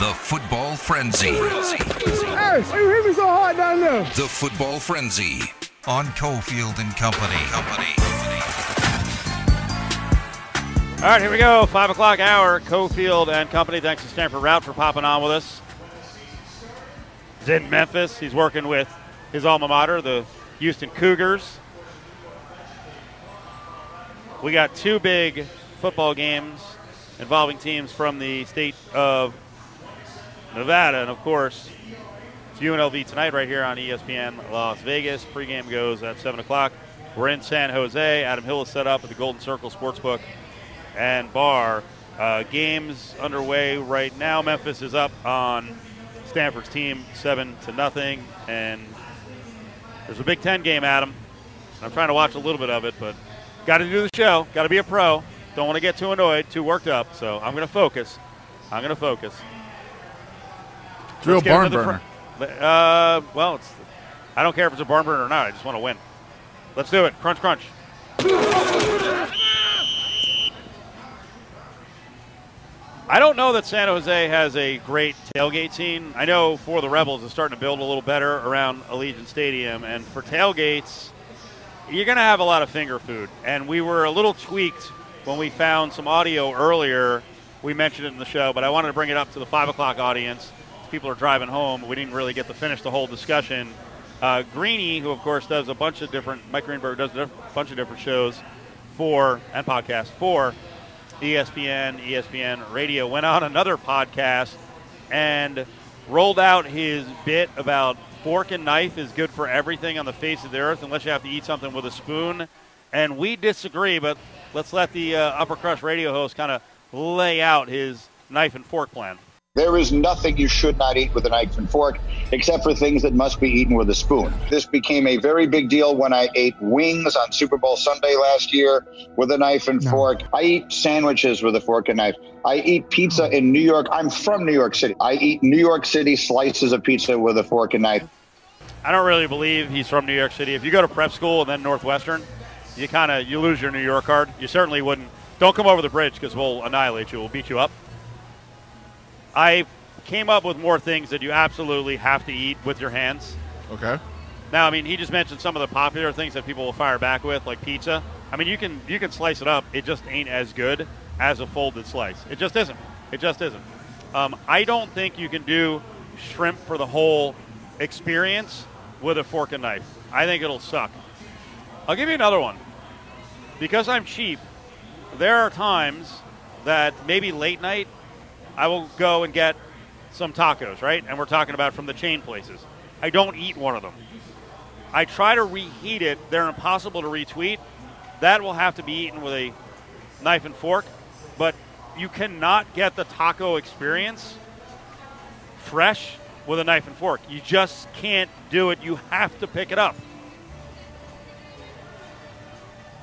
The Football Frenzy. Hey, you hit me so hard down there. The Football Frenzy on Cofield and Company. Company. All right, here we go. Five o'clock hour. Cofield and Company. Thanks to Stanford Routt for popping on with us. He's in Memphis. He's working with his alma mater, the Houston Cougars. We got two big football games involving teams from the state of Nevada, and of course, it's UNLV tonight right here on ESPN Las Vegas. Pregame goes at 7 o'clock. We're in San Jose. Adam Hill is set up at the Golden Circle Sportsbook and Bar. Uh, games underway right now. Memphis is up on Stanford's team, 7 to nothing, and there's a Big Ten game, Adam. I'm trying to watch a little bit of it, but got to do the show. Got to be a pro. Don't want to get too annoyed, too worked up. So I'm going to focus. I'm going to focus. A real barn burner. fr- Uh, well, it's. I don't care if it's a barn burner or not. I just want to win. Let's do it. Crunch, crunch. I don't know that San Jose has a great tailgate scene. I know for the Rebels, it's starting to build a little better around Allegiant Stadium, and for tailgates, you're going to have a lot of finger food. And we were a little tweaked when we found some audio earlier. We mentioned it in the show, but I wanted to bring it up to the five o'clock audience. People are driving home. We didn't really get to finish the whole discussion. Uh, Greeny, who of course does a bunch of different, Mike Greenberg does a bunch of different shows for and podcasts for ESPN, ESPN Radio, went on another podcast and rolled out his bit about fork and knife is good for everything on the face of the earth unless you have to eat something with a spoon. And we disagree, but let's let the uh, Upper Crust radio host kind of lay out his knife and fork plan. There is nothing you should not eat with a knife and fork, except for things that must be eaten with a spoon. This became a very big deal when I ate wings on Super Bowl Sunday last year with a knife and fork. I eat sandwiches with a fork and knife. I eat pizza in New York. I'm from New York City. I eat New York City slices of pizza with a fork and knife. I don't really believe he's from New York City. If you go to prep school and then Northwestern, you kind of you lose your New York card. You certainly wouldn't. Don't come over the bridge because we'll annihilate you. We'll beat you up. I came up with more things that you absolutely have to eat with your hands. Okay. Now, I mean, he just mentioned some of the popular things that people will fire back with, like pizza. I mean, you can you can slice it up. It just ain't as good as a folded slice. It just isn't. It just isn't. Um, I don't think you can do shrimp for the whole experience with a fork and knife. I think it'll suck. I'll give you another one. Because I'm cheap, there are times that maybe late night I will go and get some tacos, right? And we're talking about from the chain places. I don't eat one of them. I try to reheat it. They're impossible to retweet. That will have to be eaten with a knife and fork. But you cannot get the taco experience fresh with a knife and fork. You just can't do it. You have to pick it up.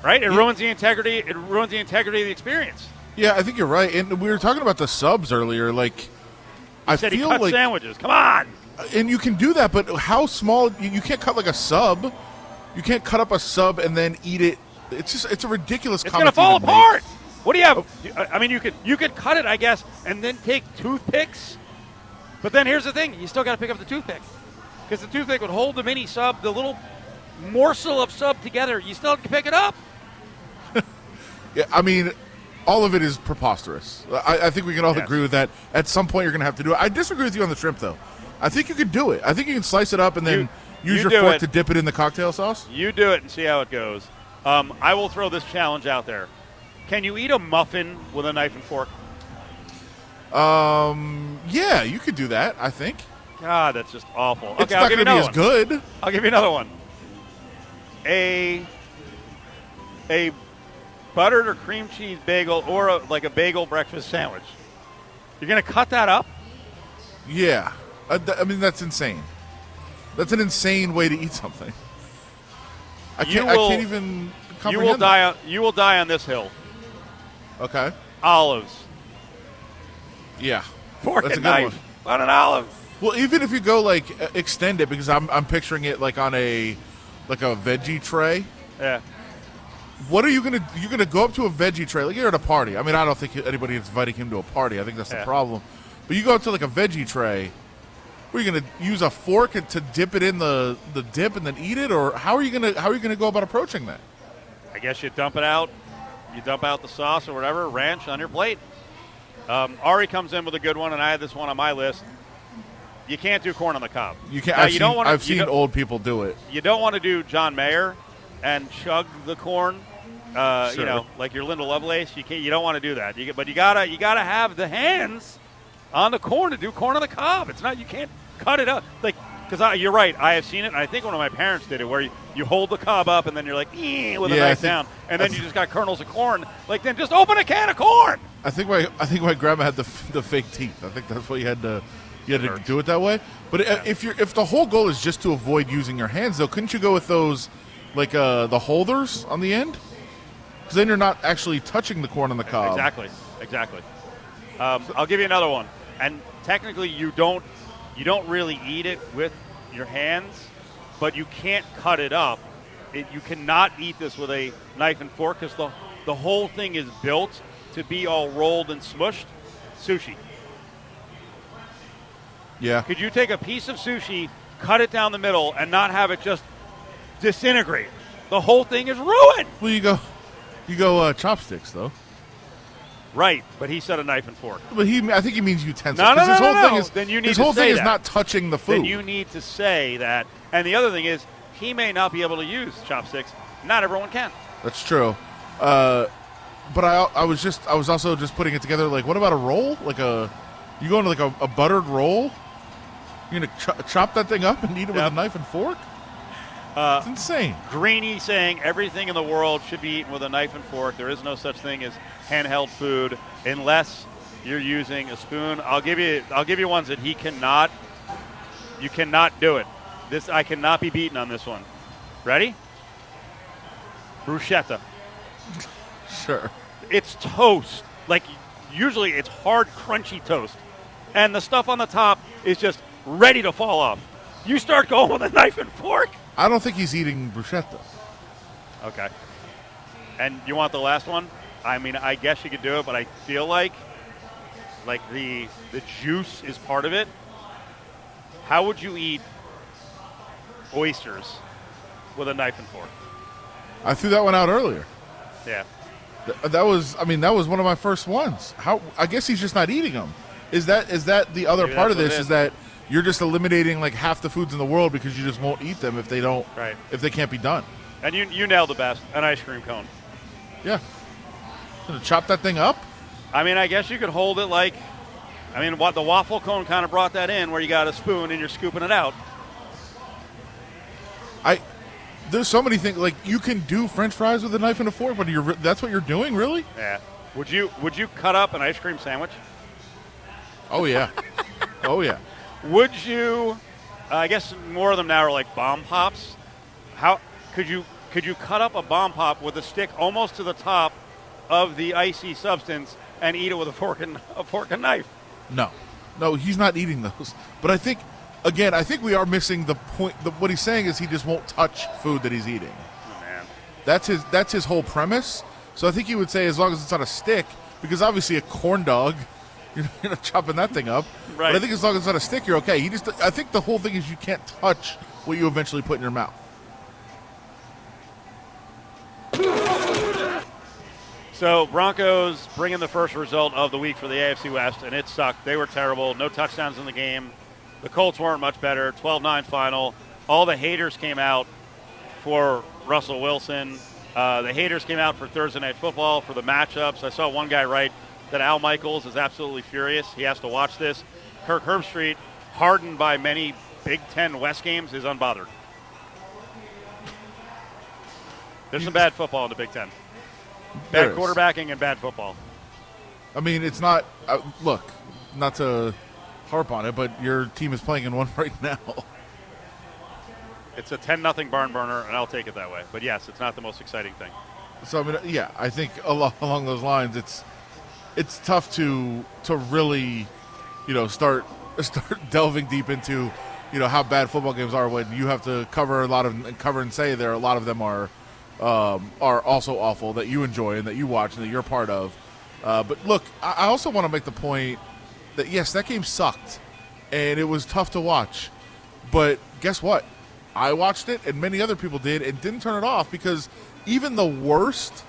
Right? It ruins the integrity. It ruins the integrity of the experience. Yeah, I think you're right. And we were talking about the subs earlier. Like, I Said he feel cut like, sandwiches. Come on. and you can do that, but how small? You, you can't cut like a sub. You can't cut up a sub and then eat it. It's just it's a ridiculous. It's gonna fall apart. make. What do you have? Oh. I I mean, you could you could cut it, I guess, and then take toothpicks. But then here's the thing: you still got to pick up the toothpick because the toothpick would hold the mini sub, the little morsel of sub together. You still have to pick it up. Yeah, I mean, all of it is preposterous. I, I think we can all Yes. agree with that. At some point, you're going to have to do it. I disagree with you on the shrimp, though. I think you could do it. I think you can slice it up and then You- use you your fork it. to dip it in the cocktail sauce. You do it and see how it goes. Um, I will throw this challenge out there: Can you eat a muffin with a knife and fork? Um, yeah, you could do that. I think God, that's just awful. it's okay, I'll not give you going to be as good. I'll give you another one. A a buttered or cream cheese bagel or a, like a bagel breakfast sandwich. You're gonna cut that up? Yeah, I, I mean that's insane. That's an insane way to eat something. I You can't. will- I can't even. You will die. On, you will die on this hill. Okay. Olives, Yeah. fork That's and a good knife on an olive. Well, even if you go like uh, extend it, because I'm I'm picturing it like on a like a veggie tray. Yeah. What are you gonna you're gonna go up to a veggie tray like you're at a party? I mean, I don't think anybody is inviting him to a party. I think that's Yeah. the problem. But you go up to like a veggie tray. Are you gonna use a fork to dip it in the, the dip and then eat it, or how are you gonna how are you gonna go about approaching that? I guess you dump it out. You dump out the sauce or whatever, ranch on your plate. Um, Ari comes in with a good one, and I had this one on my list. You can't do corn on the cob. You can't. Now, I've you don't wanna- I've seen old people do it. You don't want to do John Mayer and chug the corn. Uh, Sure. You know, like your Linda Lovelace. You can't. You don't want to do that. You, but you gotta. You gotta have the hands on the corn to do corn on the cob. It's not. You can't cut it up like. Because you're right, I have seen it, and I think one of my parents did it, where you, you hold the cob up and then you're like, with a Yeah, knife down, and then you just got kernels of corn. Like, then just open a can of corn. I think my I think my grandma had the the fake teeth. I think that's why you had to you had to do it that way. But uh if you're if the whole goal is just to avoid using your hands, though, couldn't you go with those like uh, the holders on the end? Because then you're not actually touching the corn on the cob. Exactly, exactly. Um, I'll give you another one. And technically, you don't you don't really eat it with your hands, but you can't cut it up. It, you cannot eat this with a knife and fork because the the whole thing is built to be all rolled and smushed. Sushi. Yeah. Could you take a piece of sushi, cut it down the middle, and not have it just disintegrate? The whole thing is ruined. Well, you go you go uh, chopsticks though. Right, but he said a knife and fork. But he, I think he means utensils. No, no, no, his whole no. thing is Then you need his whole thing is not touching the food. then you need to say that. And the other thing is, he may not be able to use chopsticks. Not everyone can. That's true. Uh, but I, I was just, I was also just putting it together. Like, what about a roll? Like a, you go into like a, a buttered roll. You're gonna ch- chop that thing up and eat it with a knife and fork. Uh, It's insane. Greeny saying everything in the world should be eaten with a knife and fork. There is no such thing as handheld food unless you're using a spoon. I'll give you, I'll give you ones that he cannot. You cannot do it. This I cannot be beaten on this one. Ready? Bruschetta. Sure. it's toast. Like usually it's hard, crunchy toast, and the stuff on the top is just ready to fall off. You start going with a knife and fork. I don't think he's eating bruschetta. Okay. And you want the last one? I mean, I guess you could do it, but I feel like like the the juice is part of it. How would you eat oysters with a knife and fork? I threw that one out earlier. Yeah. Th- that was, I mean, that was one of my first ones. How? I guess he's just not eating them. Is that is that the other Maybe part of this? is. that you're just eliminating like half the foods in the world because you just won't eat them if they don't, Right. if they can't be done. And you you nailed the best. An ice cream cone. Yeah. Gonna chop that thing up. I mean, I guess you could hold it like, I mean, what the waffle cone kind of brought that in, where you got a spoon and you're scooping it out. I there's so many things like you can do French fries with a knife and a fork, but you're that's what you're doing, really? Yeah. Would you Would you cut up an ice cream sandwich? Oh yeah, oh yeah. Would you? Uh, I guess more of them now are like bomb pops. How could you could you cut up a bomb pop with a stick almost to the top of the icy substance and eat it with a fork and a fork and knife? No, no, he's not eating those. But I think, again, I think we are missing the point. The, what he's saying is he just won't touch food that he's eating. Oh, man. That's his. That's his whole premise. So I think he would say as long as it's on a stick, because obviously a corn dog, you're not chopping that thing up. Right. But I think as long as it's on a stick, you're okay. He just. I think the whole thing is you can't touch what you eventually put in your mouth. So Broncos bring in the first result of the week for the AFC West, and it sucked. They were terrible. No touchdowns in the game. The Colts weren't much better. 12-9 final. All the haters came out for Russell Wilson. Uh, the haters came out for Thursday Night Football for the matchups. I saw one guy write that Al Michaels is absolutely furious. He has to watch this. Kirk Herbstreit, hardened by many Big Ten West games, is unbothered. There's some bad football in the Big Ten. Bad quarterbacking and bad football. I mean, it's not. Uh, look, not to harp on it, but your team is playing in one right now. It's a 10 nothing barn burner, and I'll take it that way. But yes, it's not the most exciting thing. So I mean, yeah, I think along, along those lines, it's it's tough to to really, you know, start start delving deep into, you know, how bad football games are when you have to cover a lot of cover and say there a lot of them are um, are also awful that you enjoy and that you watch and that you're part of. Uh, but look, I also want to make the point that yes, that game sucked, and it was tough to watch. But guess what? I watched it, and many other people did, and didn't turn it off because even the worst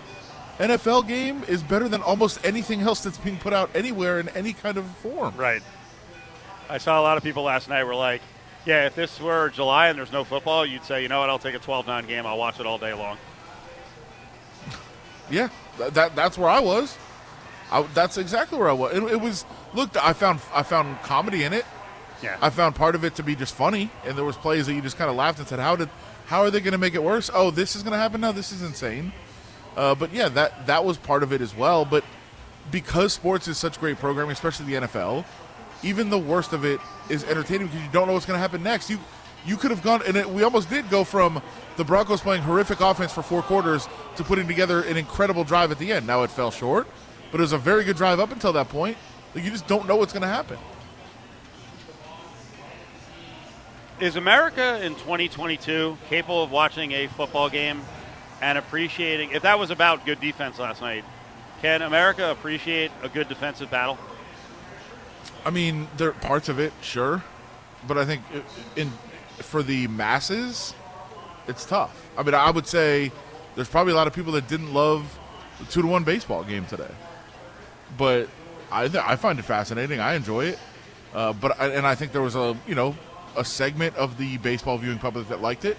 NFL game is better than almost anything else that's being put out anywhere in any kind of form. Right. I saw a lot of people last night were like, yeah, if this were July and there's no football, you'd say, you know what, I'll take a 12 9 game. I'll watch it all day long. Yeah, th- that that's where I was. I, that's exactly where I was. It, it was look. I found I found comedy in it. Yeah. I found part of it to be just funny, and there was plays that you just kind of laughed and said, "How did? How are they going to make it worse? Oh, this is going to happen now. This is insane." Uh, but yeah, that that was part of it as well. But because sports is such great programming, especially the NFL, even the worst of it is entertaining because you don't know what's going to happen next. You you could have gone, and it, we almost did go from the Broncos playing horrific offense for four quarters to putting together an incredible drive at the end. Now it fell short, but it was a very good drive up until that point. Like, you just don't know what's going to happen. Is America in 2022 capable of watching a football game and appreciating, if that was about good defense last night, can America appreciate a good defensive battle? I mean, there are parts of it, sure, but I think in for the masses, it's tough. I mean, I would say there's probably a lot of people that didn't love the two to one baseball game today, but I th- I find it fascinating. I enjoy it, uh, but I, and I think there was a you know a segment of the baseball viewing public that liked it,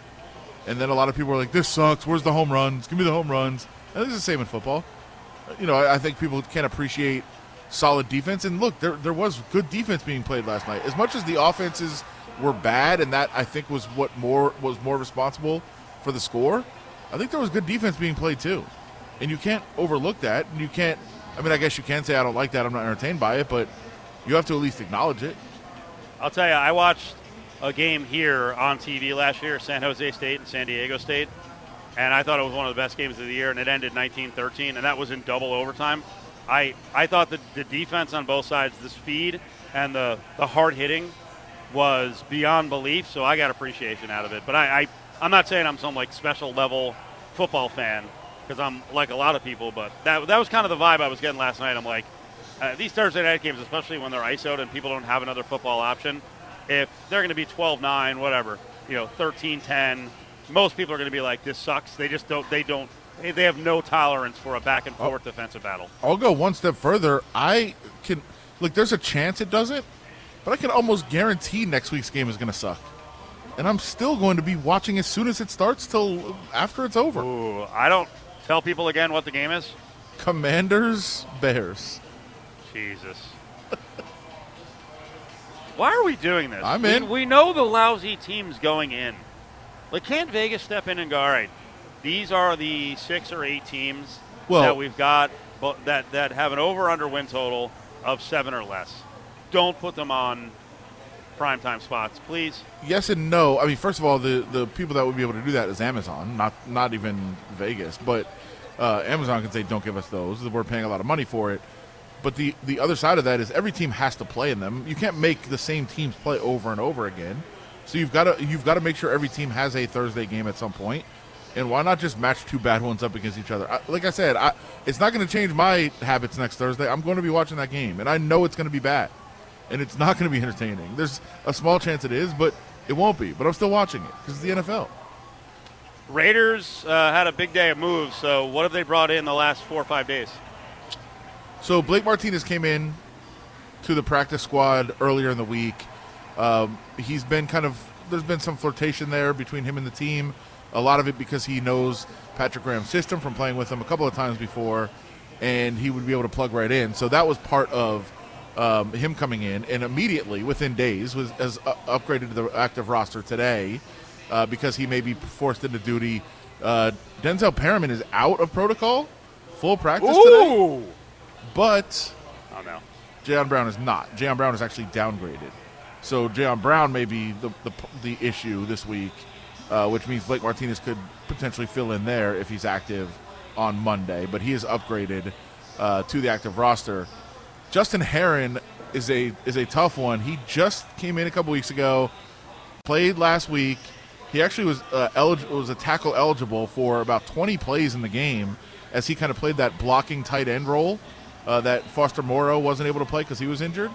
and then a lot of people were like, "This sucks. Where's the home runs? Give me the home runs." And is the same in football. Uh, you know, I, I think people can't appreciate solid defense. And look, there there was good defense being played last night. As much as the offenses were bad, and that I think was what more was more responsible for the score. I think there was good defense being played too, and you can't overlook that. And you can't. I mean, I guess you can say I don't like that. I'm not entertained by it, but you have to at least acknowledge it. I'll tell you, I watched a game here on TV last year, San Jose State and San Diego State, and I thought it was one of the best games of the year, and it ended 19-13, and that was in double overtime. I I thought that the defense on both sides, the speed and the the hard hitting, was beyond belief. So I got appreciation out of it. But I, I I'm not saying I'm some like special level football fan because I'm like a lot of people. But that that was kind of the vibe I was getting last night. I'm like. Uh, these Thursday night games, especially when they're ISO'd and people don't have another football option, if they're going to be 12-9, whatever, you know, 13-10, most people are going to be like, "This sucks." They just don't. They don't. They have no tolerance for a back and oh. forth defensive battle. I'll go one step further. I can look. There's a chance it doesn't, but I can almost guarantee next week's game is going to suck, and I'm still going to be watching as soon as it starts till after it's over. Ooh, I don't tell people again what the game is. Commanders Bears. Jesus. Why are we doing this? I'm We- in. We, know the lousy teams going in. Like, can't Vegas step in and go, all right, these are the six or eight teams Well- that we've got that, that have an over under win total of seven or less. Don't put them on primetime spots, please. Yes and no. I mean, first of all, the the people that would be able to do that is Amazon, not not even Vegas. But uh, Amazon can say, "Don't give us those. We're paying a lot of money for it." But the the other side of that is every team has to play in them. You can't make the same teams play over and over again. So you've got to you've got to make sure every team has a Thursday game at some point. And why not just match two bad ones up against each other? I, like I said, I, it's not going to change my habits next Thursday. I'm going to be watching that game, and I know it's going to be bad, and it's not going to be entertaining. There's a small chance it is, but it won't be. But I'm still watching it because it's the NFL. Raiders uh, had a big day of moves, so what have they brought in the last four or five days? So Blake Martinez came in to the practice squad earlier in the week. Um, he's been kind of there's been some flirtation there between him and the team. A lot of it because he knows Patrick Graham's system from playing with him a couple of times before, and he would be able to plug right in. So that was part of um, him coming in, and immediately within days was as uh, upgraded to the active roster today uh, because he may be forced into duty. Uh, Denzel Perryman is out of protocol, full practice today, but Oh, know. Jayon Brown is not. Jayon Brown is actually downgraded. So Jayon Brown may be the, the, the issue this week, uh, which means Blake Martinez could potentially fill in there if he's active on Monday. But he is upgraded uh, to the active roster. Justin Herron is a is a tough one. He just came in a couple weeks ago, played last week. He actually was uh, elig- was a tackle eligible for about 20 plays in the game, as he kind of played that blocking tight end role uh, that Foster Moreau wasn't able to play because he was injured.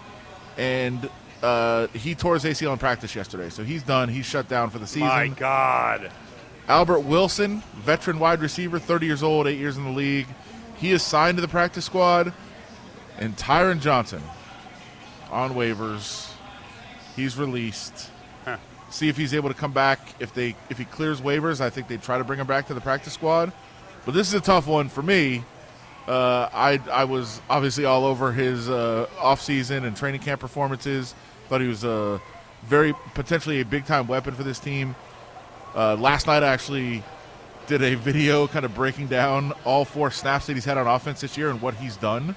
and uh, he tore his ACL in practice yesterday, so he's done. He's shut down for the season. My God. Albert Wilson, veteran wide receiver, 30 years old, eight years in the league. He is signed to the practice squad. And Tyron Johnson on waivers. He's released. Huh. See if he's able to come back. If they if he clears waivers, I think they try to bring him back to the practice squad. But this is a tough one for me. Uh, I I was obviously all over his uh, offseason and training camp performances. Thought he was a very potentially a big time weapon for this team. Uh, last night I actually did a video kind of breaking down all four snaps that he's had on offense this year and what he's done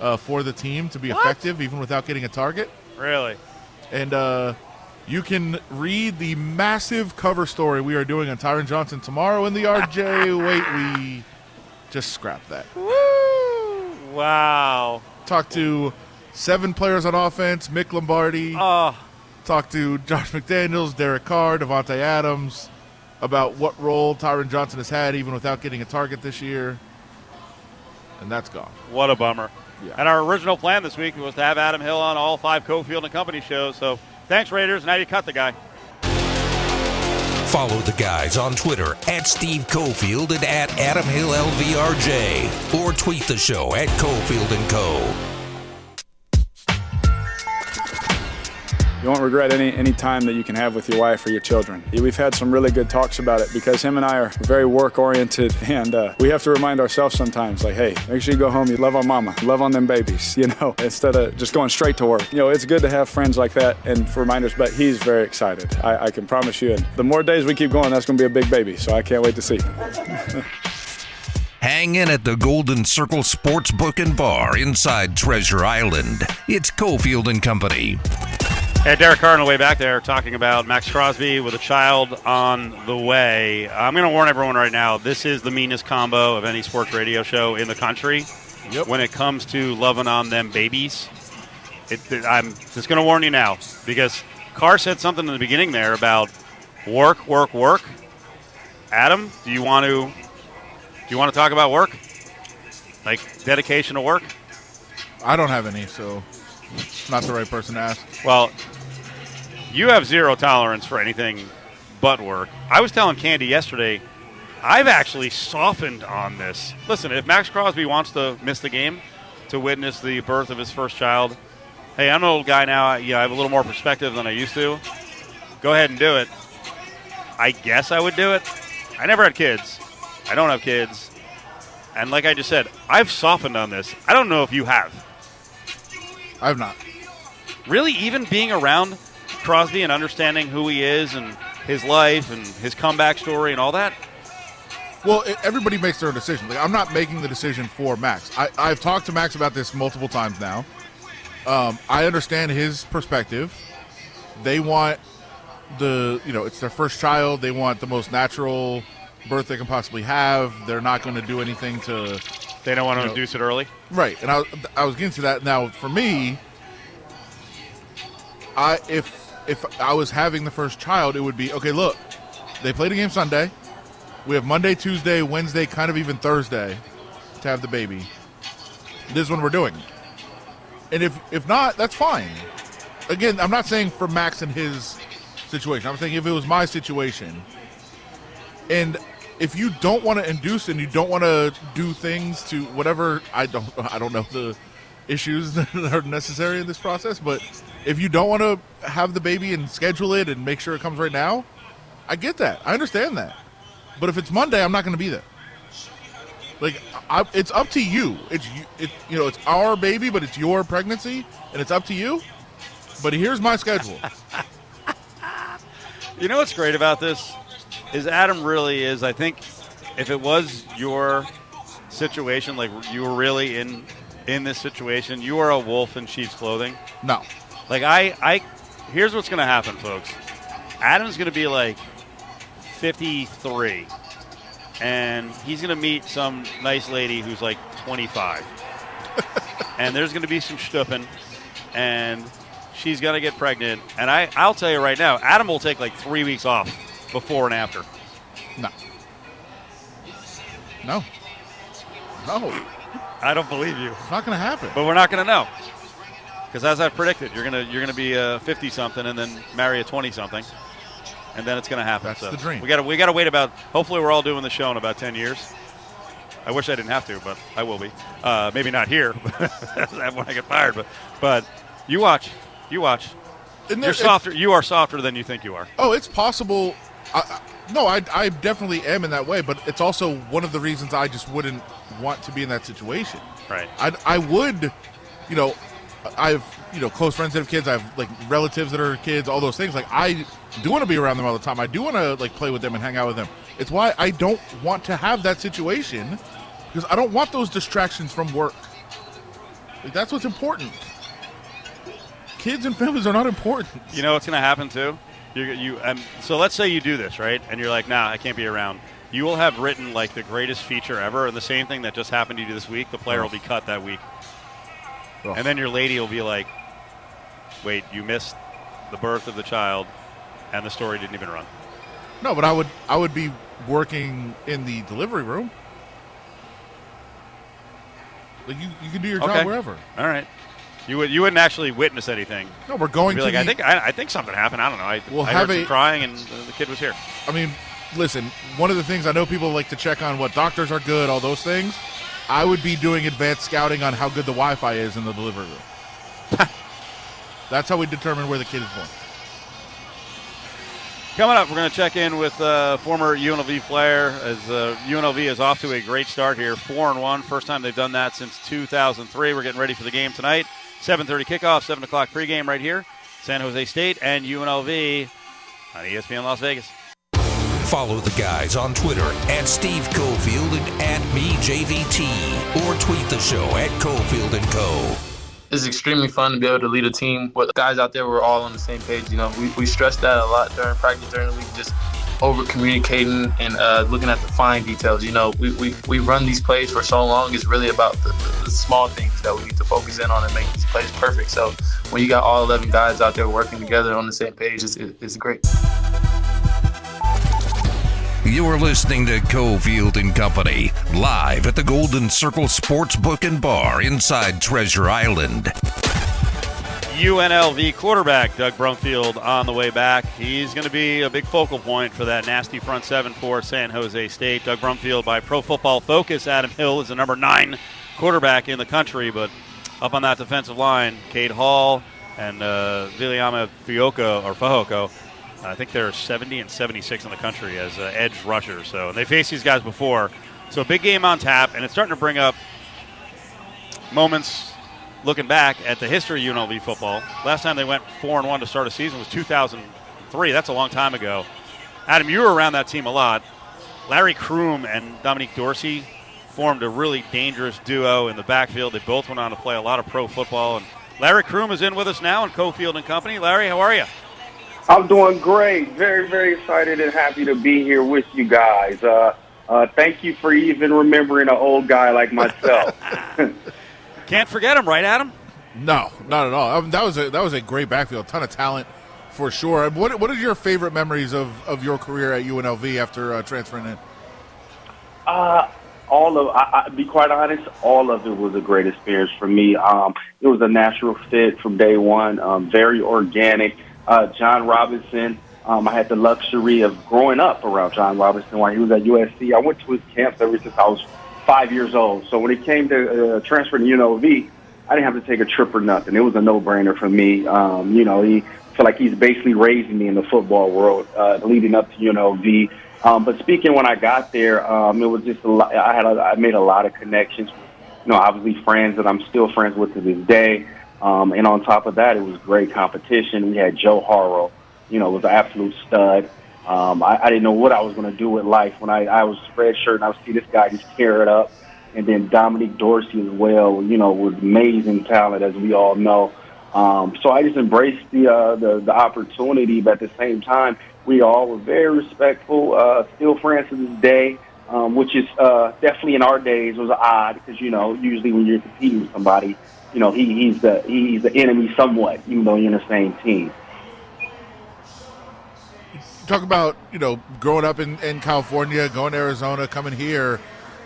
uh, for the team to be effective even without getting a target. Really? And uh, you can read the massive cover story we are doing on Tyron Johnson tomorrow in the RJ. Wait, we just scrap that. Woo! Wow. Talk to seven players on offense, Mick Lombardi. Oh, Talk to Josh McDaniels, Derek Carr, Davante Adams about what role Tyron Johnson has had even without getting a target this year. And that's gone. what a bummer. Yeah. And our original plan this week was to have Adam Hill on all five Cofield and Company shows. So thanks, Raiders. Now you cut the guy. Follow the guys on Twitter at Steve Cofield and at Adam Hill LVRJ. Or tweet the show at Cofield and Co. You won't regret any any time that you can have with your wife or your children. We've had some really good talks about it because him and I are very work oriented, and uh, we have to remind ourselves sometimes, like, hey, make sure you go home, you love on mama, love on them babies, you know, instead of just going straight to work. You know, it's good to have friends like that and for reminders. But he's very excited. I, I can promise you. And the more days we keep going, that's going to be a big baby. So I can't wait to see. Hang in at the Golden Circle Sportsbook and Bar inside Treasure Island. It's Cofield and Company. Hey, Derek Carr on the way back there talking about Maxx Crosby with a child on the way. I'm going to warn everyone right now this is the meanest combo of any sports radio show in the country Yep. when it comes to loving on them babies. It, it- I'm just going to warn you now because Carr said something in the beginning there about work, work, work. Adam, do you want to do you want to talk about work? Like dedication to work? I don't have any, so not the right person to ask. Well, you have zero tolerance for anything but work. I was telling Candy yesterday, I've actually softened on this. Listen, if Maxx Crosby wants to miss the game to witness the birth of his first child, hey, I'm an old guy now. I, you know, I have a little more perspective than I used to. Go ahead and do it. I guess I would do it. I never had kids. I don't have kids. And like I just said, I've softened on this. I don't know if you have. I have not. really even being around Crosby and understanding who he is and his life and his comeback story and all that. Well, everybody makes their own decision. Like, I'm not making the decision for Maxx. I, I've talked to Maxx about this multiple times now. Um, I understand his perspective. They want the, you know, it's their first child. They want the most natural birth they can possibly have. They're not going to do anything to They don't want to induce it early. Right, and I, I was getting to that. Now, for me, I if if I was having the first child, it would be okay. Look, they played a game Sunday. We have Monday, Tuesday, Wednesday, kind of even Thursday to have the baby. This is when we're doing. And if if not, that's fine. Again, I'm not saying for Maxx and his situation. I'm saying if it was my situation, and if you don't want to induce and you don't want to do things to whatever I don't I don't know the issues that are necessary in this process, but if you don't want to have the baby and schedule it and make sure it comes right now, I get that. I understand that. But if it's Monday, I'm not going to be there. Like I, it's up to you. It's you, it you know it's our baby, but it's your pregnancy, and it's up to you. But here's my schedule. You know what's great about this is Adam really is. I think if it was your situation, like you were really in in this situation, you are a wolf in sheep's clothing. No, Like I, I here's what's going to happen, folks. Adam's going to be like 53, and he's going to meet some nice lady who's like 25, and there's going to be some stupping, and she's going to get pregnant. And I, I'll tell you right now, Adam will take like three weeks off before and after. no, no, no. I don't believe you, It's not going to happen. but we're not going to know because as I predicted, you're gonna you're gonna be a 50 something and then marry a 20 something, and then it's gonna happen. That's so the dream. We gotta we gotta wait about. Hopefully, we're all doing the show in about 10 years. I wish I didn't have to, but I will be. Uh, maybe not here when I get fired, but but you watch, you watch. There- You're softer. You are softer than you think you are. Oh, it's possible. I, I, no, I, I definitely am in that way, but it's also one of the reasons I just wouldn't want to be in that situation. Right. I, I would, you know, I have you know close friends that have kids. I have like relatives that are kids. All those things. Like I do want to be around them all the time. I do want to like play with them and hang out with them. It's why I don't want to have that situation because I don't want those distractions from work. Like that's what's important. Kids and families are not important. You know what's going to happen too? You're, you um, so let's say you do this right, and you're like, nah, I can't be around. You will have written like the greatest feature ever, and the same thing that just happened to you this week. The player will be cut that week, Ugh. and then your lady will be like, "Wait, you missed the birth of the child, and the story didn't even run." No, but I would I would be working in the delivery room. Like you, you can do your Okay. job wherever. All right, you would you wouldn't actually witness anything. No, we're going be to like, the, I think I, I think something happened. I don't know. I, We'll I have heard some crying, and uh, the kid was here. I mean, listen. One of the things I know people like to check on what doctors are good, all those things. I would be doing advanced scouting on how good the Wi-Fi is in the delivery room. That's how we determine where the kid is born. Coming up, we're going to check in with uh, former UNLV player as uh, UNLV is off to a great start here, four and one. First time they've done that since 2003. We're getting ready for the game tonight. 7:30 kickoff, 7 o'clock pregame right here. San Jose State and UNLV on ESPN Las Vegas. Follow the guys on Twitter at Steve Cofield and at MeJVT or tweet the show at Cofield and Co. it's extremely fun to be able to lead a team with guys out there. We're all on the same page. You know, we, we stress that a lot during practice, during the week, just over communicating and uh, looking at the fine details. You know, we, we, we run these plays for so long. It's really about the, the, the small things that we need to focus in on and make these plays perfect. So when you got all 11 guys out there working together on the same page, it's, it's great. You're listening to Cofield and Company live at the Golden Circle Sportsbook and Bar inside Treasure Island. UNLV quarterback Doug Brumfield on the way back. He's going to be a big focal point for that nasty front seven for San Jose State. Doug Brumfield by Pro Football Focus. Adam Hill is the number nine quarterback in the country, but up on that defensive line, Cade Hall and uh, Viliami Fioko or Fahoko. I think they're 70 and 76 in the country as edge rushers. So and they faced these guys before. So big game on tap, and it's starting to bring up moments looking back at the history of UNLV football. Last time they went four and one to start a season was 2003. That's a long time ago. Adam, you were around that team a lot. Larry Croom and Dominique Dorsey formed a really dangerous duo in the backfield. They both went on to play a lot of pro football. And Larry Croom is in with us now in Cofield and Company. Larry, how are you? I'm doing great. Very, very excited and happy to be here with you guys. Uh, uh, thank you for even remembering an old guy like myself. Can't forget him, right, Adam? No, not at all. Um, that was a that was a great backfield, ton of talent for sure. What what are your favorite memories of, of your career at UNLV after uh, transferring in? Uh, all of, I, I, be quite honest, all of it was a great experience for me. Um, it was a natural fit from day one, um, very organic. Uh, John Robinson, um, I had the luxury of growing up around John Robinson while he was at USC. I went to his camps ever since I was five years old. So when it came to uh, to UNLV, I didn't have to take a trip or nothing. It was a no-brainer for me. Um, you know, he feel like he's basically raised me in the football world, uh, leading up to UNLV. Um, but speaking when I got there, um, it was just a lot, I had a, I made a lot of connections. You know, obviously friends that I'm still friends with to this day. Um, and on top of that, it was great competition. We had Joe Harrow, you know, was an absolute stud. Um, I, I didn't know what I was going to do with life when I, I was red shirt and I would see this guy just tear it up. And then Dominique Dorsey as well, you know, with amazing talent, as we all know. Um, so I just embraced the, uh, the the opportunity, but at the same time, we all were very respectful. Uh, still this day, um, which is uh, definitely in our days was odd because you know usually when you're competing with somebody, you know he, he's the he's the enemy somewhat, even though you're in the same team. Talk about you know growing up in, in California, going to Arizona, coming here.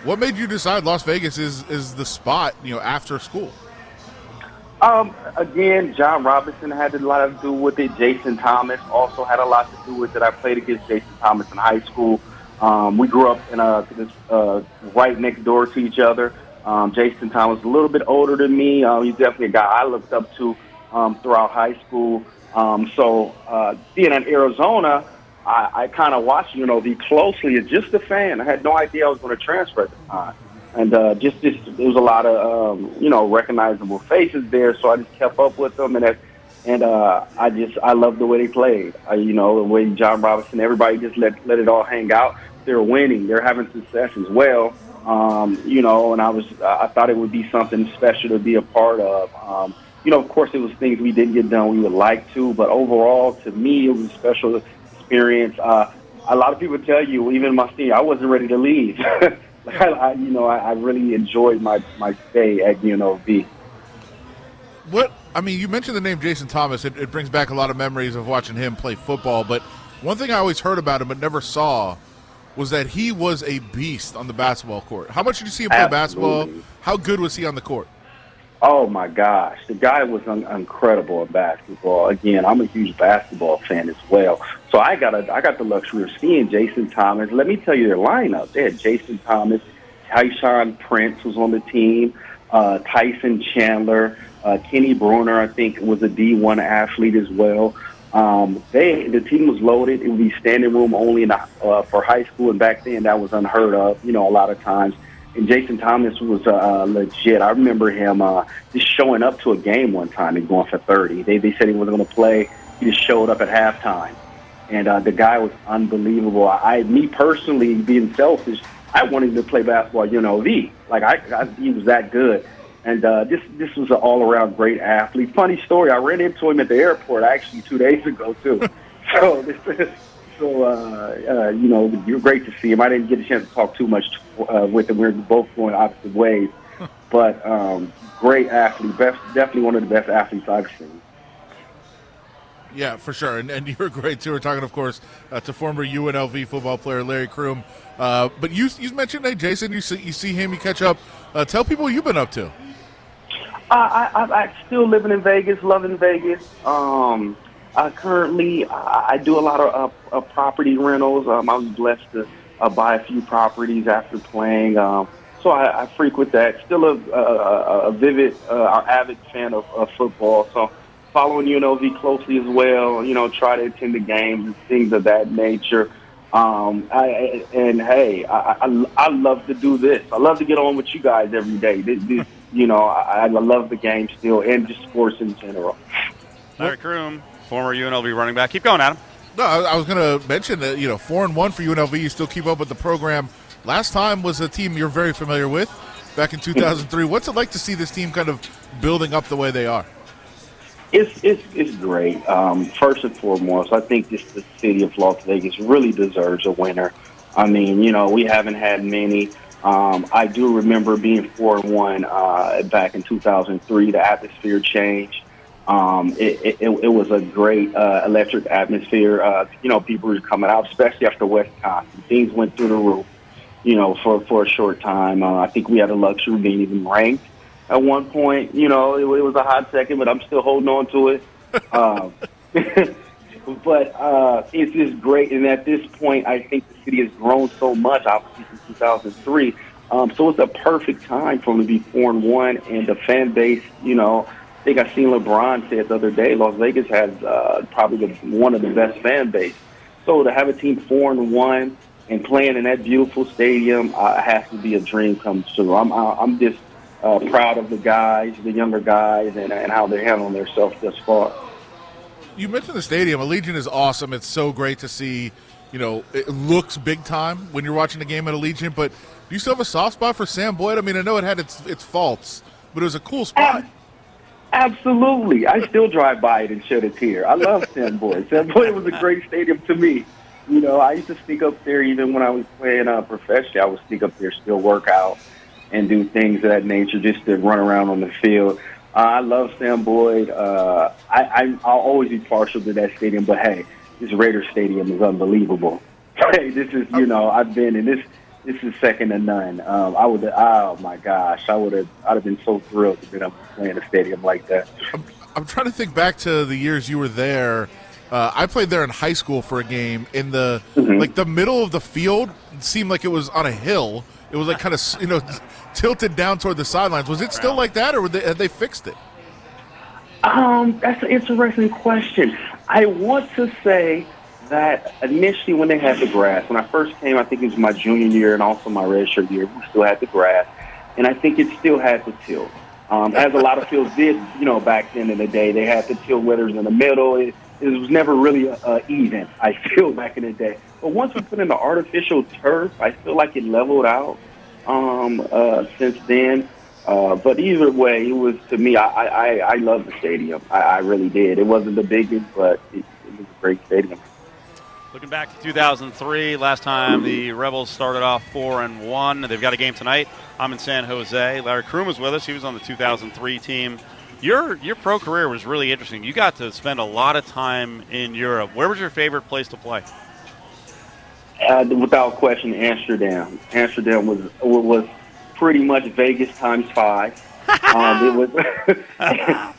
What made you decide Las Vegas is is the spot? You know, after school. Um, again, John Robinson had a lot to do with it. Jason Thomas also had a lot to do with it. I played against Jason Thomas in high school. Um, we grew up in a uh, right next door to each other. Um, Jason Thomas a little bit older than me. Um, he's definitely a guy I looked up to um, throughout high school. Um, so uh, being in Arizona, I, I kind of watched you know UNLV closely as just a fan. I had no idea I was going to transfer at the time. And uh, just, just there was a lot of um, you know recognizable faces there, so I just kept up with them, and that, and uh, I just I loved the way they played. Uh, you know the way John Robinson, everybody just let let it all hang out. They're winning, they're having success as well. Um, you know, and I was I thought it would be something special to be a part of. Um, you know, of course, it was things we didn't get done we would like to, but overall, to me, it was a special experience. Uh, a lot of people tell you, even my senior, I wasn't ready to leave. I, you know, I, I really enjoyed my, my stay at UNLV. What I mean, you mentioned the name Jason Thomas. It, it, brings back a lot of memories of watching him play football. But one thing I always heard about him but never saw was that he was a beast on the basketball court. How much did you see him play Absolutely. basketball? How good was he on the court? Oh my gosh, the guy was un- incredible at basketball. Again, I'm a huge basketball fan as well, so I got a, I got the luxury of seeing Jason Thomas. Let me tell you their lineup. They had Jason Thomas, Tayshaun Prince was on the team, uh, Tyson Chandler, uh, Kenny Brunner, I think was a D1 athlete as well. Um, they the team was loaded. It would be standing room only in uh, for high school, and back then that was unheard of. You know, a lot of times and Jason Thomas was uh, legit. I remember him uh, just showing up to a game one time and going for 30. They, they said he wasn't going to play. He just showed up at halftime. And uh, the guy was unbelievable. I, me personally, being selfish, I wanted to play basketball at UNLV. Like, I, I, he was that good. And uh, this this was an all around great athlete. Funny story, I ran into him at the airport actually two days ago too. so this, so uh, uh, you know, you're great to see him. I didn't get a chance to talk too much uh, with him. We are both going opposite ways, but um, great athlete. Best, definitely one of the best athletes I've seen. Yeah, for sure, and, and you're great too. We're talking, of course, uh, to former UNLV football player Larry Croom. Uh, but you you mentioned, hey, Jason, you see you see him, you catch up. Uh, tell people what you've been up to. I, I, I still living in Vegas, loving Vegas. Um, uh, currently, I, I do a lot of uh, uh, property rentals. Um, I was blessed to uh, buy a few properties after playing. Um, so I, I frequent that. Still a, a, a vivid, uh, avid fan of, of football. So following UNLV closely as well. You know, try to attend the games and things of that nature. Um, I, and hey, I, I, I love to do this. I love to get on with you guys every day. This, this, you know, I, I love the game still and just sports in general. Larry Croom, former UNLV running back. Keep going, Adam. No, I was going to mention that you know four and one for UNLV. You still keep up with the program. Last time was a team you're very familiar with, back in 2003. What's it like to see this team kind of building up the way they are? It's it's, it's great. Um, first and foremost, I think this the city of Las Vegas really deserves a winner. I mean, you know, we haven't had many. Um, I do remember being four and one uh, back in 2003. The atmosphere changed. Um, it, it, it was a great uh, electric atmosphere. Uh, you know, people were coming out, especially after Wisconsin. Things went through the roof. You know, for for a short time. Uh, I think we had the luxury of being even ranked at one point. You know, it, it was a hot second, but I'm still holding on to it. but uh, it's just great, and at this point, I think the city has grown so much, obviously since 2003. Um, so it's a perfect time for them to be four and one, and the fan base, you know, I think I seen LeBron say it the other day, Las Vegas has uh, probably the, one of the best fan base. So to have a team four and one and playing in that beautiful stadium uh, has to be a dream come true. I'm I'm just uh, proud of the guys, the younger guys, and, and how they're handling themselves thus far. You mentioned the stadium. Allegiant is awesome. It's so great to see. You know, it looks big time when you're watching a game at Allegiant. But do you still have a soft spot for Sam Boyd? I mean, I know it had its its faults, but it was a cool spot. Absolutely. I still drive by it and shed a tear. I love Sam Boyd. Sam Boyd was a great stadium to me. You know, I used to sneak up there even when I was playing uh, professionally. I would sneak up there, still work out, and do things of that nature just to run around on the field. Uh, I love Sam Boyd. Uh, I, I, I'll always be partial to that stadium, but hey, this Raider Stadium is unbelievable. Hey, this is, you know, I've been in this this is second to none. Um, I would, oh my gosh, I would have, I'd have been so thrilled to be able to play in a stadium like that. I'm, I'm trying to think back to the years you were there. Uh, I played there in high school for a game. In the Mhm. like the middle of the field seemed like it was on a hill. It was like kind of you know tilted down toward the sidelines. Was it still like that, or they, had they fixed it? Um, that's an interesting question. I want to say that initially when they had the grass, when I first came, I think it was my junior year and also my redshirt year, we still had the grass, and I think it still had the tilt. Um, as a lot of fields did, you know, back then in the day, they had the tilt whether it was in the middle. It, it was never really uh, even. I feel back in the day, but once we put in the artificial turf, I feel like it leveled out. Um, uh, since then, uh, but either way, it was to me. I I, I love the stadium. I, I really did. It wasn't the biggest, but it, it was a great stadium. Looking back to 2003, last time the Rebels started off four and one. They've got a game tonight. I'm in San Jose. Larry Croom was with us. He was on the 2003 team. Your your pro career was really interesting. You got to spend a lot of time in Europe. Where was your favorite place to play? Uh, without question, Amsterdam. Amsterdam was was pretty much Vegas times five. Um, it was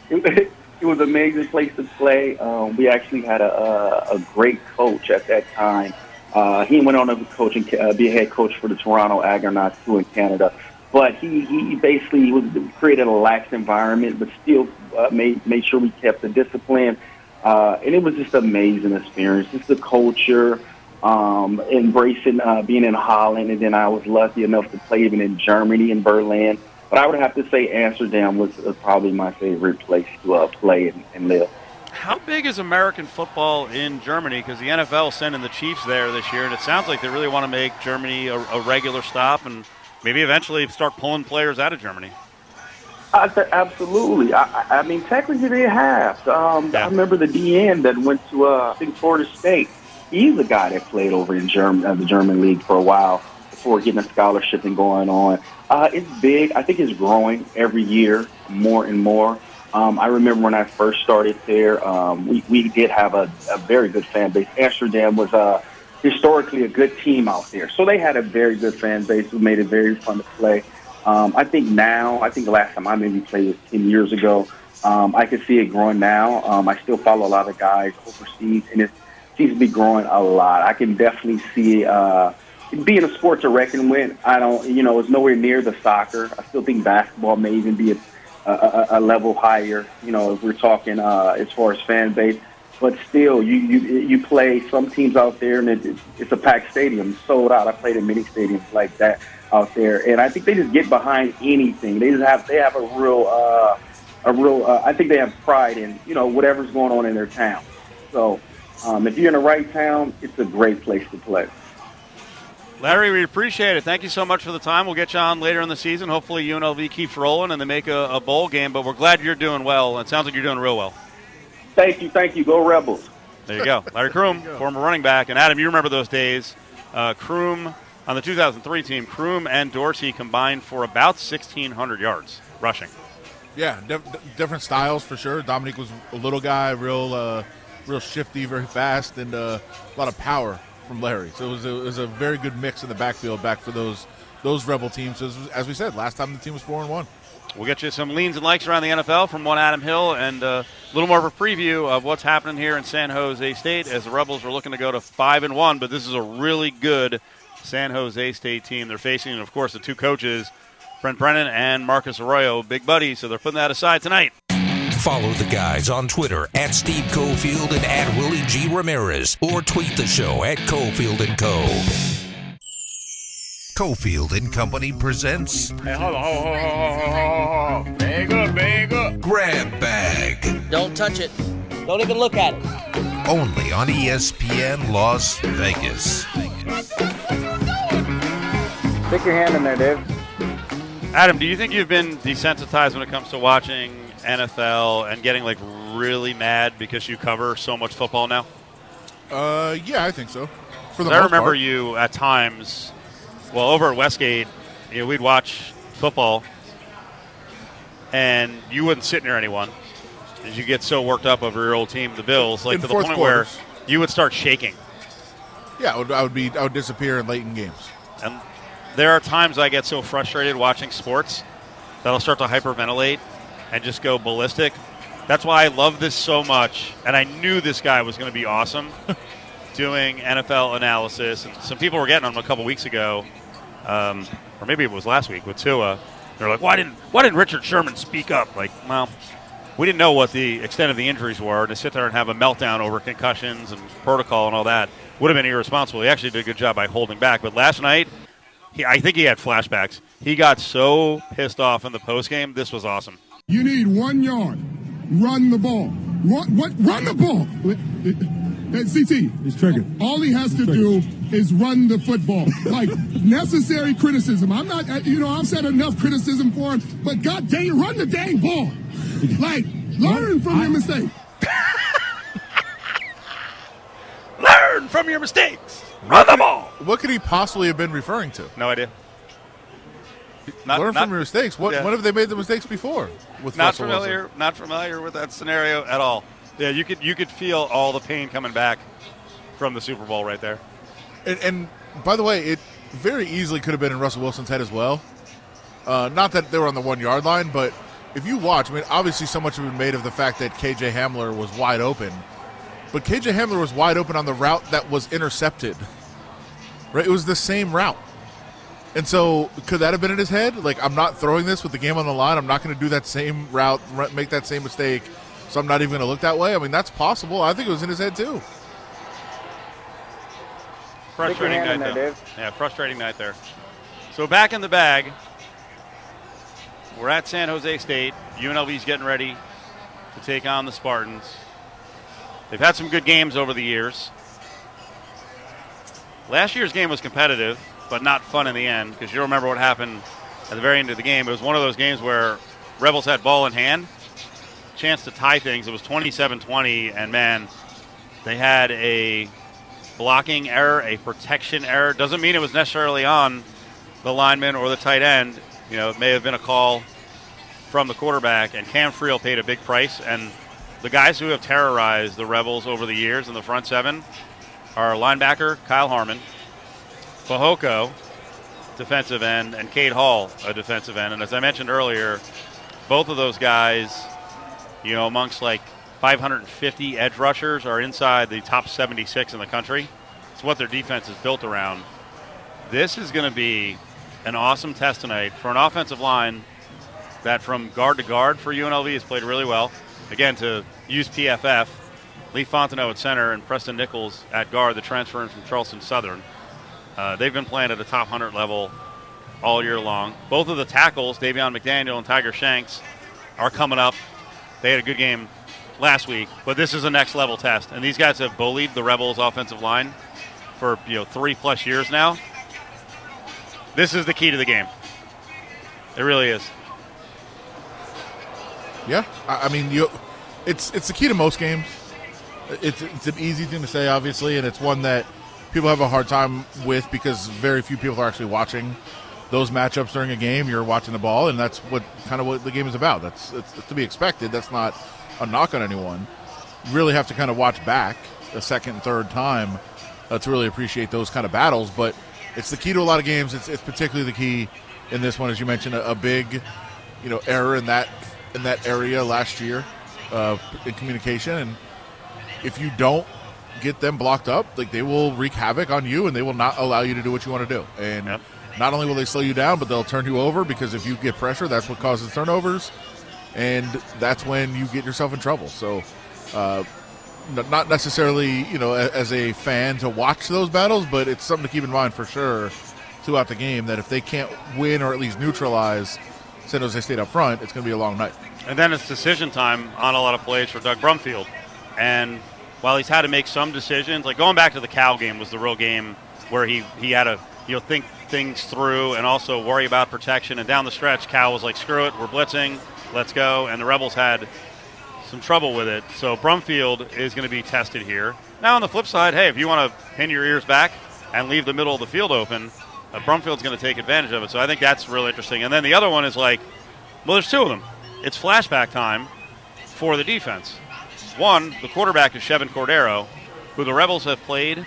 it, it was an amazing place to play. Um, we actually had a, a, a great coach at that time. Uh, he went on to coach and uh, be a head coach for the Toronto Argonauts too in Canada. But he, he basically was created a lax environment, but still uh, made made sure we kept the discipline. Uh, and it was just an amazing experience. Just the culture, um, embracing uh, being in Holland, and then I was lucky enough to play even in Germany in Berlin. But I would have to say Amsterdam was uh, probably my favorite place to uh, play and, and live. How big is American football in Germany? Because the NFL sending the Chiefs there this year, and it sounds like they really want to make Germany a, a regular stop and maybe eventually start pulling players out of Germany. I th- absolutely. I, I- mean, technically they have. Um, I remember the DN that went to uh, I think Florida State. He's a guy that played over in German, uh, the German league for a while before getting a scholarship and going on. Uh, it's big. I think it's growing every year more and more. Um, I remember when I first started there, um, we, we did have a, a very good fan base. Amsterdam was uh, historically a good team out there. So they had a very good fan base who made it very fun to play. Um, I think now, I think the last time I maybe played was 10 years ago. Um, I can see it growing now. Um, I still follow a lot of guys overseas, and it seems to be growing a lot. I can definitely see uh, being a sport to reckon with. I don't, you know, it's nowhere near the soccer. I still think basketball may even be a, a- a level higher. You know, if we're talking uh, as far as fan base. But still, you, you you play some teams out there, and it, it's a packed stadium, sold out. I played in many stadiums like that out there, and I think they just get behind anything. They just have they have a real uh, a real. Uh, I think they have pride in you know whatever's going on in their town. So um, if you're in the right town, it's a great place to play. Larry, we appreciate it. Thank you so much for the time. We'll get you on later in the season. Hopefully, UNLV keeps rolling and they make a, a bowl game. But we're glad you're doing well. It sounds like you're doing real well. Thank you, thank you. Go Rebels. There you go. Larry Croom, former running back. And Adam, you remember those days. Uh, Croom on the 2003 team, Croom and Dorsey combined for about 1,600 yards rushing. Yeah, dif- dif- different styles for sure. Dominique was a little guy, real, uh, real shifty, very fast, and uh, a lot of power from Larry. So it was, a, it was a very good mix in the backfield back for those those rebel teams. As, as we said, last time the team was four and one. We'll get you some leans and likes around the NFL from one Adam Hill and uh, a little more of a preview of what's happening here in San Jose State as the Rebels are looking to go to five and one. But this is a really good San Jose State team. They're facing, of course, the two coaches, Brent Brennan and Marcus Arroyo, big buddies. So they're putting that aside tonight. Follow the guys on Twitter at Steve Cofield and at Willie G. Ramirez or tweet the show at Cofield and Co. Cofield and Company presents Hey, hold on, hold on, hold on, hold on, hold on. Bag up, bag up. Grab Bag. Don't touch it. Don't even look at it. Only on ESPN Las Vegas. Stick your hand in there, Dave. Adam, do you think you've been desensitized when it comes to watching NFL and getting like really mad because you cover so much football now? Uh, yeah, I think so. For the I remember part. you at times, well, over at Westgate, you know, we'd watch football, and you wouldn't sit near anyone, as you get so worked up over your old team, the Bills, like In to the point quarters. where you would start shaking. Yeah, I would, I would be. I would disappear in late in games. And there are times I get so frustrated watching sports that I'll start to hyperventilate and just go ballistic. That's why I love this so much, and I knew this guy was going to be awesome doing NFL analysis. And some people were getting on him a couple weeks ago, um, or maybe it was last week with Tua. They're like, "Why didn't Why didn't Richard Sherman speak up?" Like, well, we didn't know what the extent of the injuries were, and to sit there and have a meltdown over concussions and protocol and all that would have been irresponsible. He actually did a good job by holding back, but last night he, I think he had flashbacks. He got so pissed off in the postgame. This was awesome. You need one yard. Run the ball. Run, what, run the ball. Hey, CT. He's triggered. All he has to do is run the football. Like necessary criticism. I'm not, uh, you know, I've said enough criticism for him, but God dang it, run the dang ball. Like, learn from your mistake. Learn from your mistakes. Run the ball. What could he possibly have been referring to? No idea. Not- Learn not- from your mistakes. What? Yeah. When have they made the mistakes before? With not Russell Wilson? familiar. Not familiar with that scenario at all. Yeah, you could you could feel all the pain coming back from the Super Bowl right there. And, and by the way, it very easily could have been in Russell Wilson's head as well. Uh, not that they were on the one yard line, but if you watch, I mean, obviously, so much has been made of the fact that KJ Hamler was wide open, but KJ Hamler was wide open on the route that was intercepted. Right, it was the same route. And so, could that have been in his head? Like, I'm not throwing this with the game on the line. I'm not going to do that same route, r- make that same mistake. So I'm not even going to look that way. I mean, that's possible. I think it was in his head too. Frustrating night in though. Dave. Yeah, frustrating night there. So back in the bag. We're at San Jose State. UNLV's getting ready to take on the Spartans. They've had some good games over the years. Last year's game was competitive, but not fun in the end because you remember what happened at the very end of the game. It was one of those games where Rebels had ball in hand, chance to tie things. It was 27-20, and man, they had a blocking error, a protection error. Doesn't mean it was necessarily on the lineman or the tight end. You know, it may have been a call from the quarterback, and Cam Friel paid a big price. And the guys who have terrorized the Rebels over the years in the front seven are linebacker Kyle Harmon, Fehoko, defensive end, and Cade Hall, a defensive end. And as I mentioned earlier, both of those guys, you know, amongst like 550 edge rushers, are inside the top 76 in the country. It's what their defense is built around. This is going to be an awesome test tonight for an offensive line that, from guard to guard for UNLV, has played really well. Again, to use PFF, Leif Fautanu at center and Preston Nichols at guard, the transfer in from Charleston Southern. Uh, they've been playing at the top 100 level all year long. Both of the tackles, Davion McDaniel and Tiger Shanks, are coming up. They had a good game last week, but this is a next level test. And these guys have bullied the Rebels offensive line for you know three plus years now. This is the key to the game. It really is. Yeah, I, I mean, you, it's it's the key to most games. It's it's an easy thing to say, obviously, and it's one that people have a hard time with because very few people are actually watching those matchups during a game. You're watching the ball, and that's what kind of what the game is about. That's it's, it's to be expected. That's not a knock on anyone. You really have to kind of watch back a second, third time uh, to really appreciate those kind of battles. But it's the key to a lot of games. It's, it's particularly the key in this one, as you mentioned, a, a big, you know, error in that in that area last year uh, in communication, and if you don't get them blocked up, like they will wreak havoc on you, and they will not allow you to do what you want to do. And not only will they slow you down, but they'll turn you over because if you get pressure, that's what causes turnovers, and that's when you get yourself in trouble. So. Uh, not necessarily, you know, as a fan to watch those battles, but it's something to keep in mind for sure throughout the game that if they can't win or at least neutralize San Jose State up front, it's going to be a long night. And then it's decision time on a lot of plays for Doug Brumfield. And while he's had to make some decisions, like going back to the Cal game was the real game where he, he had to you know think things through and also worry about protection. And down the stretch, Cal was like, "Screw it, we're blitzing, let's go." And the Rebels had some trouble with it. So Brumfield is going to be tested here. Now on the flip side, hey, if you want to pin your ears back and leave the middle of the field open, uh, Brumfield's going to take advantage of it. So I think that's really interesting. And then the other one is like, well, there's two of them. It's flashback time for the defense. One, the quarterback is Chevan Cordeiro, who the Rebels have played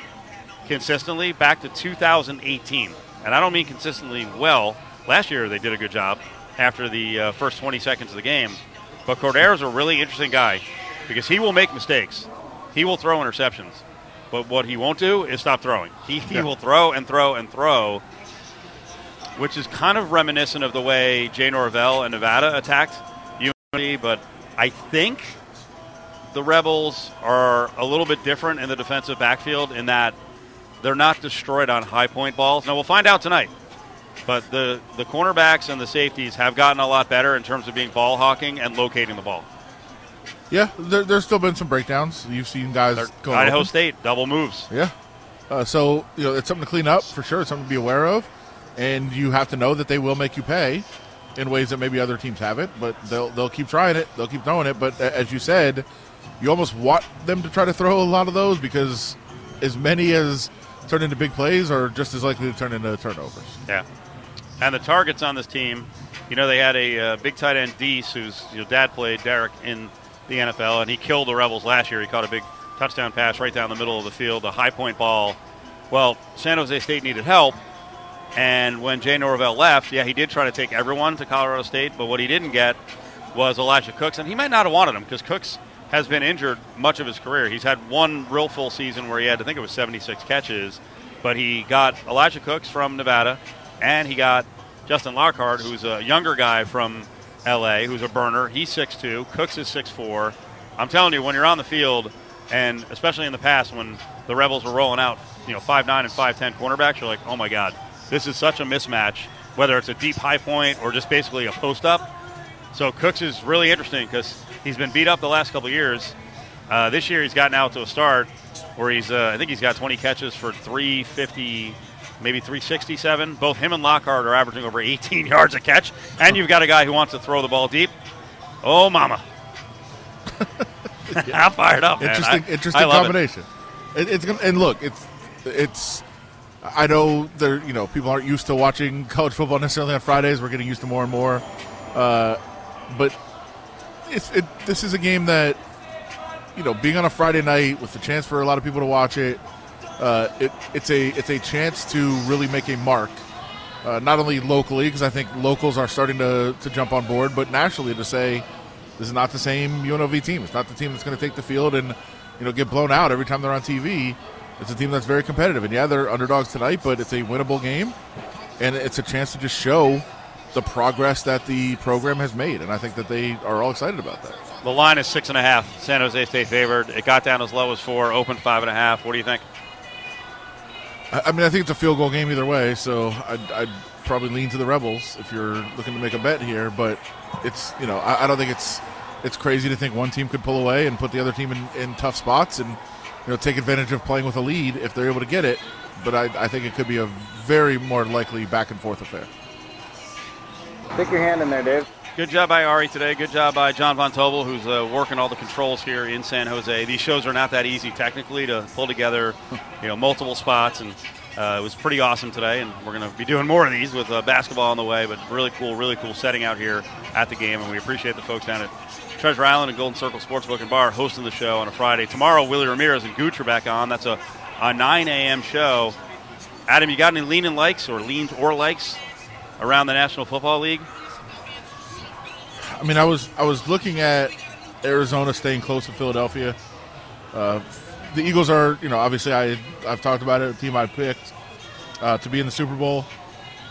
consistently back to 2018. and I don't mean consistently well. Last year they did a good job after the uh, first 20 seconds of the game. But Cordeiro's a really interesting guy because he will make mistakes. He will throw interceptions. But what he won't do is stop throwing. He, he Yeah. will throw and throw and throw, which is kind of reminiscent of the way Jay Norvell and Nevada attacked UNC. But I think the Rebels are a little bit different in the defensive backfield in that they're not destroyed on high point balls. Now, we'll find out tonight. But the, the cornerbacks and the safeties have gotten a lot better in terms of being ball hawking and locating the ball. Yeah, there, there's still been some breakdowns. You've seen guys going Idaho open. State, double moves. Yeah. Uh, so you know it's something to clean up for sure. It's something to be aware of, and you have to know that they will make you pay in ways that maybe other teams haven't. But they'll they'll keep trying it. They'll keep throwing it. But as you said, you almost want them to try to throw a lot of those because as many as turn into big plays are just as likely to turn into turnovers. Yeah. And the targets on this team, you know, they had a uh, big tight end, Deese, whose you know, dad played Derrick in the NFL, and he killed the Rebels last year. He caught a big touchdown pass right down the middle of the field, a high point ball. Well, San Jose State needed help, and when Jay Norvell left, yeah, he did try to take everyone to Colorado State, but what he didn't get was Elijah Cooks, and he might not have wanted him because Cooks has been injured much of his career. He's had one real full season where he had, I think it was 76 catches, but he got Elijah Cooks from Nevada, and he got Justin Lockhart, who's a younger guy from LA, who's a burner. He's 6'2, Cooks is 6'4. I'm telling you, when you're on the field, and especially in the past when the Rebels were rolling out, you know, 5'9 and 5'10 cornerbacks, you're like, oh my God, this is such a mismatch, whether it's a deep high point or just basically a post up. So Cooks is really interesting because he's been beat up the last couple years. Uh, this year he's gotten out to a start where he's, uh, I think he's got 20 catches for 350, maybe 367. Both him and Lockhart are averaging over 18 yards a catch, and you've got a guy who wants to throw the ball deep. Oh, mama! I'm fired up, man. Interesting, I- interesting I love it. combination. It. it's gonna and look, it's it's. I know there, you know, people aren't used to watching college football necessarily on Fridays. We're getting used to more and more, uh, but it, this is a game that you know, being on a Friday night with the chance for a lot of people to watch it, uh, it it's a it's a chance to really make a mark. Uh, not only locally, because I think locals are starting to, to jump on board, but nationally to say this is not the same UNLV team. It's not the team that's going to take the field and you know get blown out every time they're on TV. It's a team that's very competitive, and yeah, they're underdogs tonight, but it's a winnable game, and it's a chance to just show the progress that the program has made, and I think that they are all excited about that. The line is six and a half. San Jose State favored. It got down as low as four, opened five and a half. What do you think? I I mean, I think it's a field goal game either way, so I'd, I'd probably lean to the Rebels if you're looking to make a bet here. But it's you know I, I don't think it's it's crazy to think one team could pull away and put the other team in, in tough spots and you know take advantage of playing with a lead if they're able to get it. But I, I think it could be a very more likely back and forth affair. Stick your hand in there, Dave. Good job by Ari today. Good job by John Von Tobel, who's uh, working all the controls here in San Jose. These shows are not that easy technically to pull together, you know, multiple spots, and uh, it was pretty awesome today. And we're going to be doing more of these with uh, basketball on the way. But really cool, really cool setting out here at the game, and we appreciate the folks down at Treasure Island and Golden Circle Sportsbook and Bar hosting the show on a Friday. Tomorrow, Willie Ramirez and Gooch are back on. That's a, a 9 a.m. show. Adam, you got any lean and likes or leans or likes around the National Football League? I mean, I was I was looking at Arizona staying close to Philadelphia. Uh, the Eagles are, you know, obviously I I've talked about it, a team I picked uh, to be in the Super Bowl,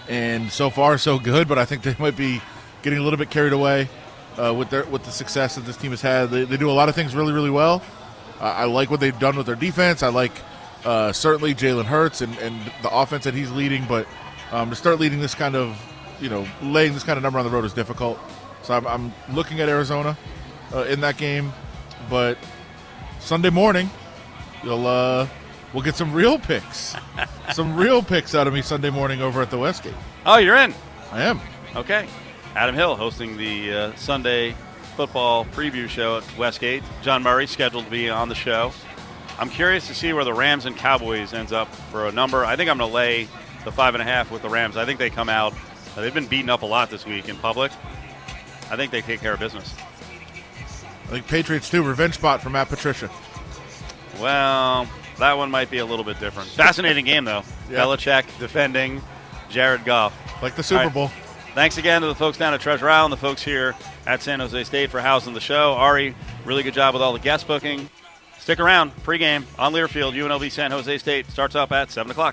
and so far so good. But I think they might be getting a little bit carried away uh, with their with the success that this team has had. They, they do a lot of things really really well. I like what they've done with their defense. I like uh, certainly Jalen Hurts and, and the offense that he's leading, but um, to start leading this kind of, you know, laying this kind of number on the road is difficult. So I'm, I'm looking at Arizona uh, in that game, but Sunday morning, you'll uh, we'll get some real picks, some real picks out of me Sunday morning over at the Westgate. Oh, you're in. I am. Okay. Adam Hill hosting the uh, Sunday football preview show at Westgate. John Murray scheduled to be on the show. I'm curious to see where the Rams and Cowboys ends up for a number. I think I'm going to lay the five and a half with the Rams. I think they come out. uh, they've been beaten up a lot this week in public. I think they take care of business. I think Patriots too. Revenge spot for Matt Patricia. Well, that one might be a little bit different. Fascinating game though. Yeah. Belichick defending Jared Goff. Like the Super right. Bowl. Thanks again to the folks down at Treasure Island, the folks here at San Jose State for housing the show. Ari, really good job with all the guest booking. Stick around. Pregame on Learfield, UNLV San Jose State starts up at 7 o'clock.